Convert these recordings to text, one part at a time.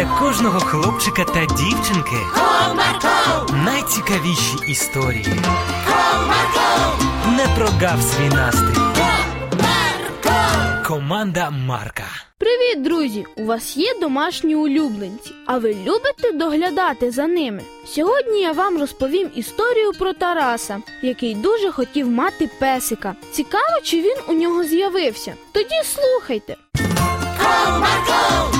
для кожного хлопчика та дівчинки Comarco, найцікавіші історії. Comarco, Не прогав свій настрій. Comarco. Команда Марка. Привіт, друзі! У вас є домашні улюбленці, а ви любите доглядати за ними? Сьогодні я вам розповім історію про Тараса, який дуже хотів мати песика. Цікаво, чи він у нього з'явився. Тоді слухайте. Тарас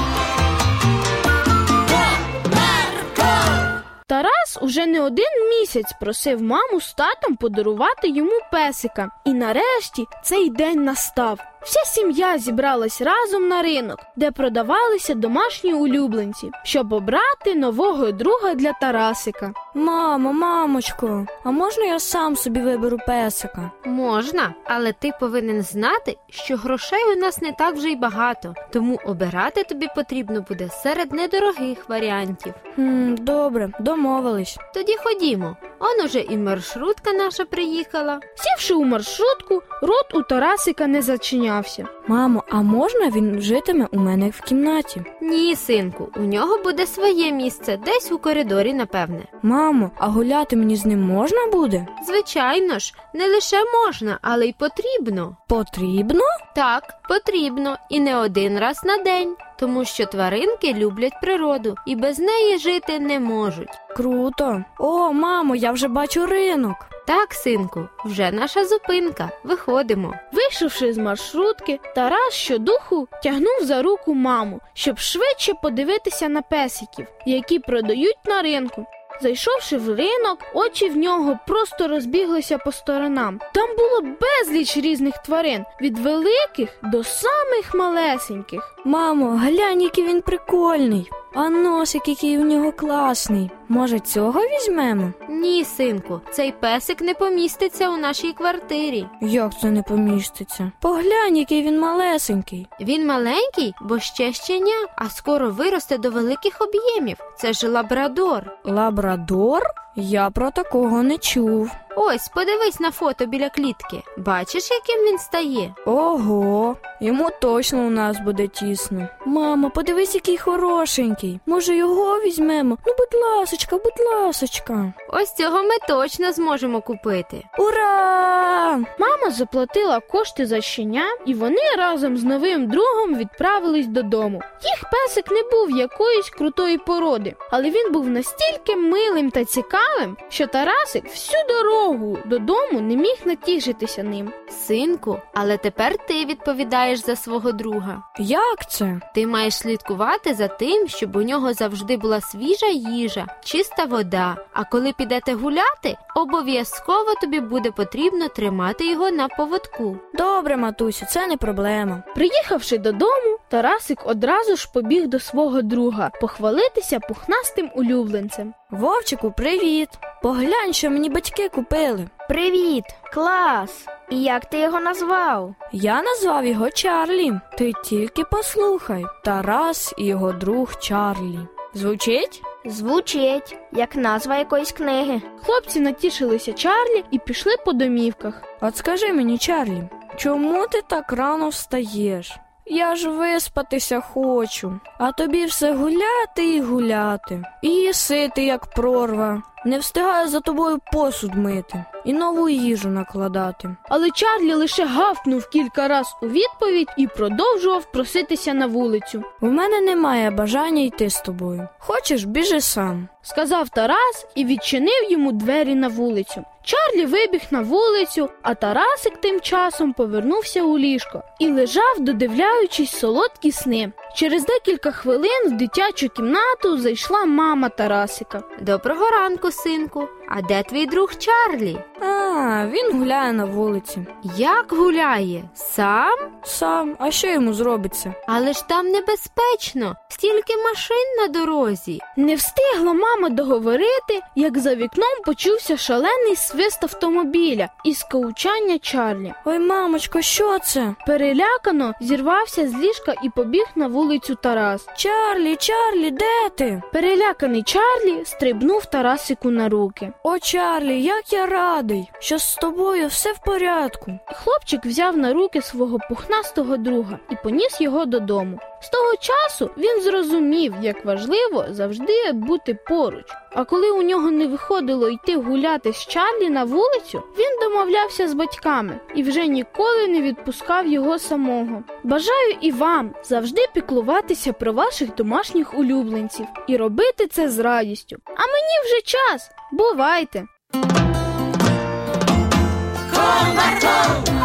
уже не один місяць просив маму з татом подарувати йому песика. І нарешті цей день настав. Вся сім'я зібралась разом на ринок, де продавалися домашні улюбленці, щоб обрати нового друга для Тарасика. Мамо, мамочко, а можна я сам собі виберу песика? Можна, але ти повинен знати, що грошей у нас не так вже й багато, тому обирати тобі потрібно буде серед недорогих варіантів. Хм, добре, домовились. Тоді ходімо. Он уже і маршрутка наша приїхала. Сівши у маршрутку, рот у Тарасика не зачинявся. Мамо, а можна він житиме у мене в кімнаті? Ні, синку, у нього буде своє місце, десь у коридорі, напевне. Мамо, а гуляти мені з ним можна буде? Звичайно ж, не лише можна, але й потрібно. Потрібно? Так, потрібно, і не один раз на день, тому що тваринки люблять природу і без неї жити не можуть. Круто. О, мамо, я вже бачу ринок. Так, синку, вже наша зупинка. Виходимо. Вийшовши з маршрутки, Тарас щодуху тягнув за руку маму, щоб швидше подивитися на песиків, які продають на ринку. Зайшовши в ринок, очі в нього просто розбіглися по сторонам. Там було безліч різних тварин від великих до самих малесеньких. Мамо, глянь, який він прикольний. А носик, який у нього класний. Може, цього візьмемо? Ні, синку, цей песик не поміститься у нашій квартирі. Як це не поміститься? Поглянь, який він малесенький. Він маленький, бо ще щеня, а скоро виросте до великих об'ємів. Це ж лабрадор. Лабрадор? Я про такого не чув. Ось, подивись на фото біля клітки. Бачиш, яким він стає? Ого, йому точно у нас буде тісно. Мамо, подивись, який хорошенький. Може, його візьмемо? Ну, будь ласочка, будь ласочка. Ось цього ми точно зможемо купити. Ура! Мама заплатила кошти за щеня, і вони разом з новим другом відправились додому. Їх песик не був якоїсь крутої породи, але він був настільки милим та цікавим, що Тарасик всю дорогу додому не міг натішитися ним. Синку, але тепер ти відповідаєш за свого друга. Як це? Ти маєш слідкувати за тим, щоб у нього завжди була свіжа їжа, чиста вода. А коли підете гуляти, обов'язково тобі буде потрібно тримати його на поводку. Добре, матусю, це не проблема. Приїхавши додому, Тарасик одразу ж побіг до свого друга похвалитися пухнастим улюбленцем. Вовчику, привіт! Поглянь, що мені батьки купили. Привіт, клас! І як ти його назвав? Я назвав його Чарлі. Ти тільки послухай. Тарас і його друг Чарлі. Звучить? Звучить, як назва якоїсь книги. Хлопці натішилися Чарлі і пішли по домівках. От скажи мені, Чарлі, чому ти так рано встаєш? Я ж виспатися хочу, а тобі все гуляти і гуляти. І їсити, як прорва. Не встигаю за тобою посуд мити і нову їжу накладати. Але Чарлі лише гавкнув кілька раз у відповідь і продовжував проситися на вулицю. У мене немає бажання йти з тобою. Хочеш, біжи сам. Сказав Тарас і відчинив йому двері на вулицю. Чарлі вибіг на вулицю, а Тарасик тим часом повернувся у ліжко і лежав, додивляючись солодкі сни. Через декілька хвилин в дитячу кімнату зайшла мама Тарасика. Доброго ранку, синку. А де твій друг Чарлі? А, він гуляє на вулиці. Як гуляє? Сам? Сам, а що йому зробиться? Але ж там небезпечно, стільки машин на дорозі. Не встигла мама договорити, як за вікном почувся шалений свист автомобіля і скаучання Чарлі. Ой, мамочко, що це? Перелякано зірвався з ліжка і побіг на вулицю Тарас. Чарлі, Чарлі, де ти? Переляканий Чарлі стрибнув Тарасику на руки. О, Чарлі, як я радий, що з тобою все в порядку. Хлопчик взяв на руки свого пухнастого друга і поніс його додому. З того часу він зрозумів, як важливо завжди бути поруч. А коли у нього не виходило йти гуляти з Чарлі на вулицю, він домовлявся з батьками і вже ніколи не відпускав його самого. Бажаю і вам завжди піклуватися про ваших домашніх улюбленців і робити це з радістю. А мені вже час. Бувайте! Комарко,